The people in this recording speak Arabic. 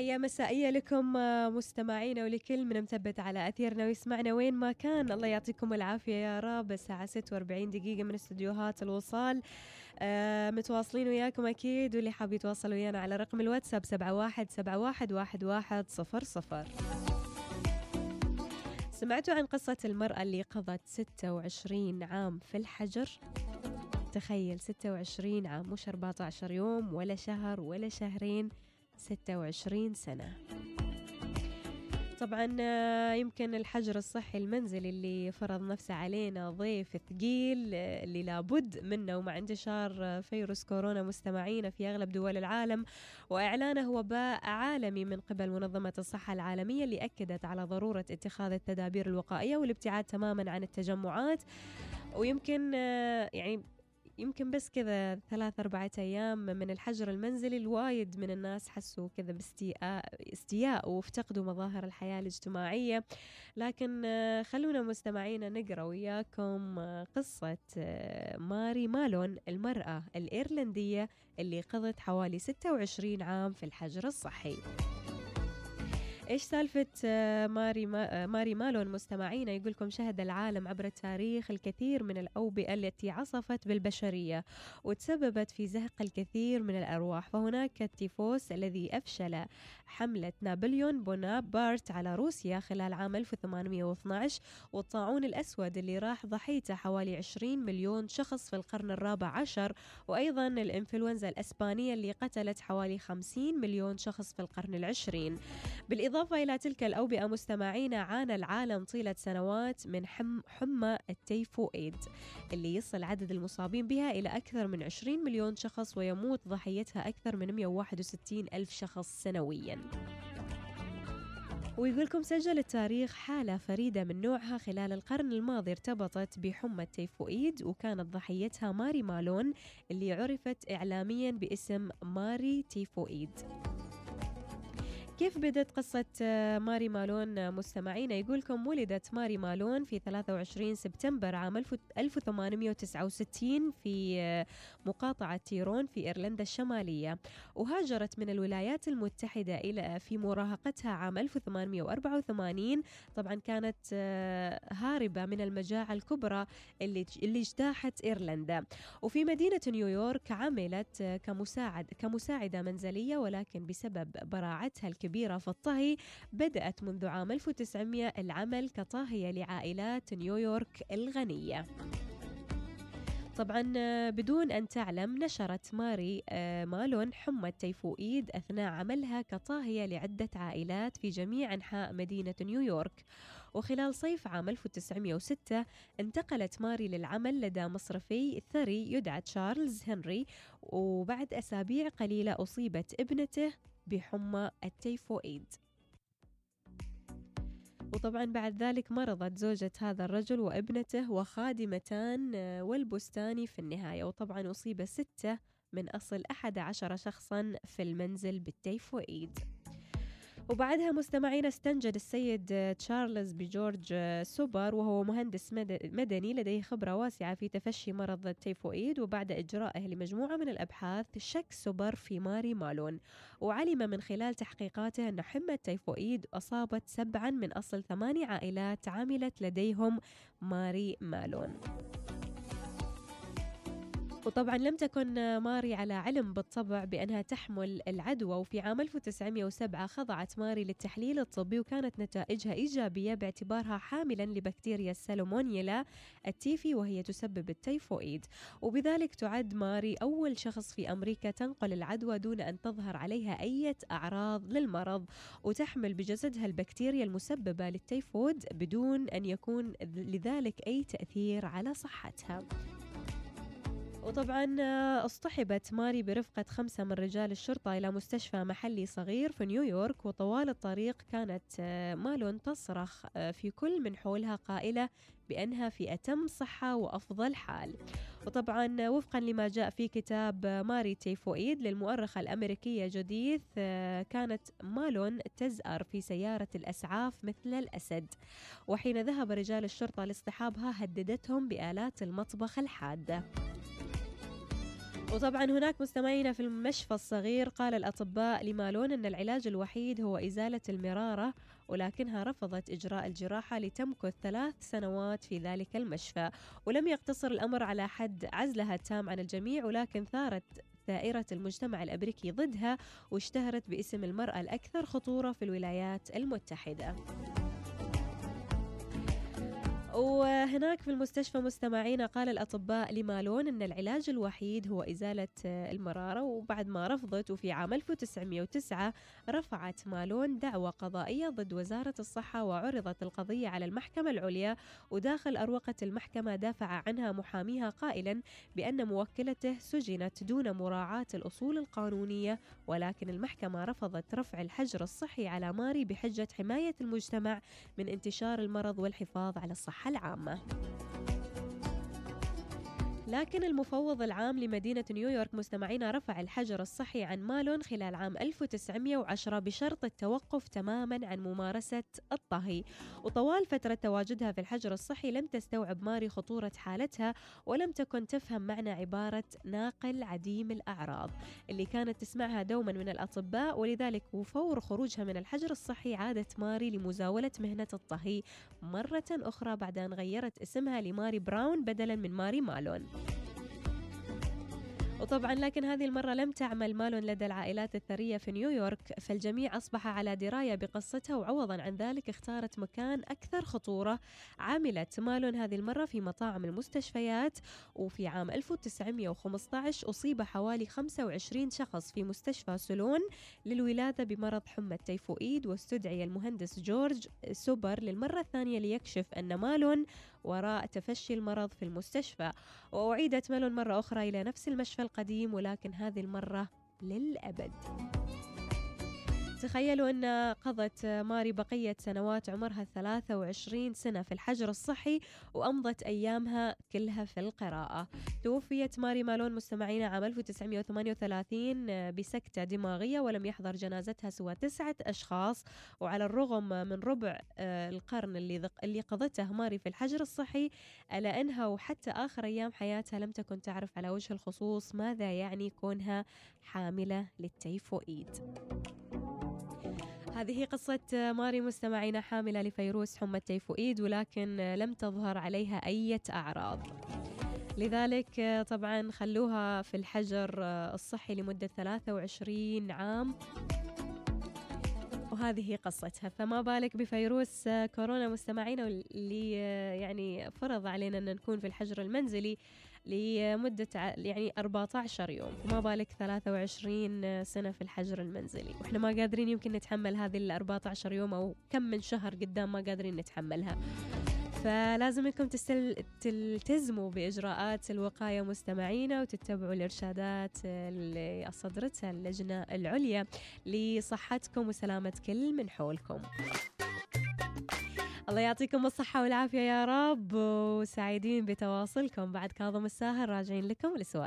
تحية مسائية لكم مستمعينا ولكل من مثبت على أثيرنا ويسمعنا وين ما كان. الله يعطيكم العافية يا رب. الساعة 46 دقيقة من استديوهات الوصال. آه متواصلين وياكم أكيد. واللي حاب يتواصل ويانا على رقم الواتساب 7171 صفر صفر. سمعتوا عن قصة المرأة اللي قضت 26 عام في الحجر؟ تخيل 26 عام مش 14 يوم ولا شهر ولا شهرين. 26 سنة. طبعا آه، يمكن الحجر الصحي المنزلي اللي فرض نفسه علينا ضيف ثقيل آه، اللي لابد منه ومع انتشار آه، فيروس كورونا مستمعينا في أغلب دول العالم. وإعلانه وباء عالمي من قبل منظمة الصحة العالمية اللي أكدت على ضرورة اتخاذ التدابير الوقائية والابتعاد تماما عن التجمعات. ويمكن يعني يمكن بس كذا ثلاث أربعة أيام من الحجر المنزلي الوايد من الناس حسوا كذا باستياء استياء وافتقدوا مظاهر الحياة الاجتماعية. لكن آه، خلونا مستمعينا نقرأ وياكم آه، قصة آه، ماري مالون المرأة الإيرلندية اللي قضت حوالي 26 عام في الحجر الصحي. إيش سالفة آه، ماري ما آه، ماري مالون مستمعينا؟ يقولكم شهد العالم عبر التاريخ الكثير من الأوبئة التي عصفت بالبشرية وتسببت في زهق الكثير من الأرواح. فهناك التيفوس الذي أفشل حملة نابليون بونابرت على روسيا خلال عام 1812 والطاعون الأسود اللي راح ضحيته حوالي 20 مليون شخص في القرن الرابع عشر وأيضا الإنفلونزا الأسبانية اللي قتلت حوالي 50 مليون شخص في القرن العشرين. بالإضافة بالإضافة إلى تلك الأوبئة مستمعينا عانى العالم طيلة سنوات من حم حمى التيفوئيد اللي يصل عدد المصابين بها إلى أكثر من 20 مليون شخص ويموت ضحيتها أكثر من 161 ألف شخص سنوياً. ويقول لكم سجل التاريخ حالة فريدة من نوعها. خلال القرن الماضي ارتبطت بحمى التيفوئيد وكانت ضحيتها ماري مالون اللي عرفت إعلاميا باسم ماري تيفوئيد. كيف بدت قصة آه، ماري مالون آه، مستمعينا؟ يقولكم ولدت ماري مالون في 23 سبتمبر عام 1869 في آه، مقاطعة تيرون في إيرلندا الشمالية. وهاجرت من الولايات المتحدة إلى في مراهقتها عام 1884 طبعا كانت هاربة من المجاعة الكبرى اللي اللي اجتاحت إيرلندا. وفي مدينة نيويورك عملت كمساعد كمساعدة منزلية ولكن بسبب براعتها الكبيرة كبيرة في الطهي بدأت منذ عام 1900 العمل كطاهية لعائلات نيويورك الغنية. طبعا بدون أن تعلم نشرت ماري آه، مالون حمى التيفوئيد أثناء عملها كطاهية لعدة عائلات في جميع أنحاء مدينة نيويورك. وخلال صيف عام 1906 انتقلت ماري للعمل لدى مصرفي ثري يدعى تشارلز هنري وبعد أسابيع قليلة أصيبت ابنته بحمى التيفوئيد وطبعا بعد ذلك مرضت زوجة هذا الرجل وابنته وخادمتان آه، والبستاني في النهاية. وطبعا أصيب ستة من أصل أحد عشر شخصا في المنزل بالتيفوئيد. وبعدها مستمعين استنجد السيد تشارلز بجورج سوبر وهو مهندس مدني لديه خبرة واسعة في تفشي مرض التيفوئيد وبعد إجرائه لمجموعة من الأبحاث شك سوبر في ماري مالون. وعلم من خلال تحقيقاته أن حمى التيفوئيد أصابت سبعا من أصل ثماني عائلات عملت لديهم ماري مالون. وطبعا لم تكن ماري على علم بالطبع بأنها تحمل العدوى وفي عام 1907 خضعت ماري للتحليل الطبي وكانت نتائجها إيجابية باعتبارها حاملا لبكتيريا السالمونيلا التيفي وهي تسبب التيفوئيد وبذلك تعد ماري أول شخص في أمريكا تنقل العدوى دون أن تظهر عليها أي أعراض للمرض وتحمل بجسدها البكتيريا المسببة للتيفود بدون أن يكون لذلك أي تأثير على صحتها. وطبعا آه، اصطحبت ماري برفقة خمسة من رجال الشرطة إلى مستشفى محلي صغير في نيويورك وطوال الطريق كانت آه، مالون تصرخ آه، في كل من حولها قائلة بأنها في أتم صحة وأفضل حال. وطبعا وفقا لما جاء في كتاب ماري تيفوئيد للمؤرخة الأمريكية جوديث كانت مالون تزأر في سيارة الأسعاف مثل الأسد. وحين ذهب رجال الشرطة لاصطحابها هددتهم بآلات المطبخ الحادة وطبعا هناك مستمعينا في المشفى الصغير قال الأطباء لمالون أن العلاج الوحيد هو إزالة المرارة ولكنها رفضت إجراء الجراحة لتمكث ثلاث سنوات في ذلك المشفى. ولم يقتصر الأمر على حد عزلها التام عن الجميع ولكن ثارت ثائرة المجتمع الأمريكي ضدها واشتهرت باسم المرأة الأكثر خطورة في الولايات المتحدة. وهناك في المستشفى مستمعينا قال الأطباء لمالون أن العلاج الوحيد هو إزالة المرارة وبعد ما رفضت وفي عام 1909 رفعت مالون دعوى قضائية ضد وزارة الصحة وعرضت القضية على المحكمة العليا وداخل أروقة المحكمة دافع عنها محاميها قائلا بأن موكلته سجنت دون مراعاة الأصول القانونية ولكن المحكمة رفضت رفع الحجر الصحي على ماري بحجة حماية المجتمع من انتشار المرض والحفاظ على الصحة العامة. لكن المفوض العام لمدينة نيويورك مستمعينا رفع الحجر الصحي عن مالون خلال عام 1910 بشرط التوقف تماما عن ممارسة الطهي. وطوال فترة تواجدها في الحجر الصحي لم تستوعب ماري خطورة حالتها ولم تكن تفهم معنى عبارة ناقل عديم الأعراض. اللي كانت تسمعها دوما من الأطباء ولذلك وفور خروجها من الحجر الصحي عادت ماري لمزاولة مهنة الطهي مرة أخرى بعد أن غيرت اسمها لماري براون بدلا من ماري مالون. وطبعا لكن هذه المرة لم تعمل مالون لدى العائلات الثرية في نيويورك فالجميع أصبح على دراية بقصتها وعوضا عن ذلك اختارت مكان أكثر خطورة عملت مالون هذه المرة في مطاعم المستشفيات وفي عام 1915 أصيب حوالي 25 شخص في مستشفى سولون للولادة بمرض حمى التيفوئيد واستدعي المهندس جورج سوبر للمرة الثانية ليكشف أن مالون وراء تفشي المرض في المستشفى. وأعيدت مالون مرة أخرى إلى نفس المشفى القديم ولكن هذه المرة للأبد. تخيلوا أن قضت ماري بقية سنوات عمرها 23 سنة في الحجر الصحي وأمضت أيامها كلها في القراءة. توفيت ماري مالون مستمعين عام 1938 بسكتة دماغية ولم يحضر جنازتها سوى تسعة أشخاص. وعلى الرغم من ربع آه، القرن اللي, اللي قضته ماري في الحجر الصحي ألا أنها وحتى آخر أيام حياتها لم تكن تعرف على وجه الخصوص ماذا يعني كونها حاملة للتيفوئيد. هذه قصة ماري مستمعينا حاملة لفيروس حمى التيفوئيد ولكن لم تظهر عليها أي أعراض. لذلك طبعا خلوها في الحجر الصحي لمدة 23 عام. وهذه قصتها. فما بالك بفيروس كورونا؟ مستمعينا اللي يعني فرض علينا أن نكون في الحجر المنزلي لمدة يعني 14 يوم. ما بالك 23 سنة في الحجر المنزلي. وإحنا ما قادرين يمكن نتحمل هذه ال 14 يوم أو كم من شهر قدام ما قادرين نتحملها. فلازم انكم تلتزموا بإجراءات الوقاية مستمعينا وتتبعوا الإرشادات اللي أصدرتها اللجنة العليا لصحتكم وسلامة كل من حولكم. الله يعطيكم الصحة والعافية يا رب وسعيدين بتواصلكم بعد كاظم الساهر راجعين لكم لسؤال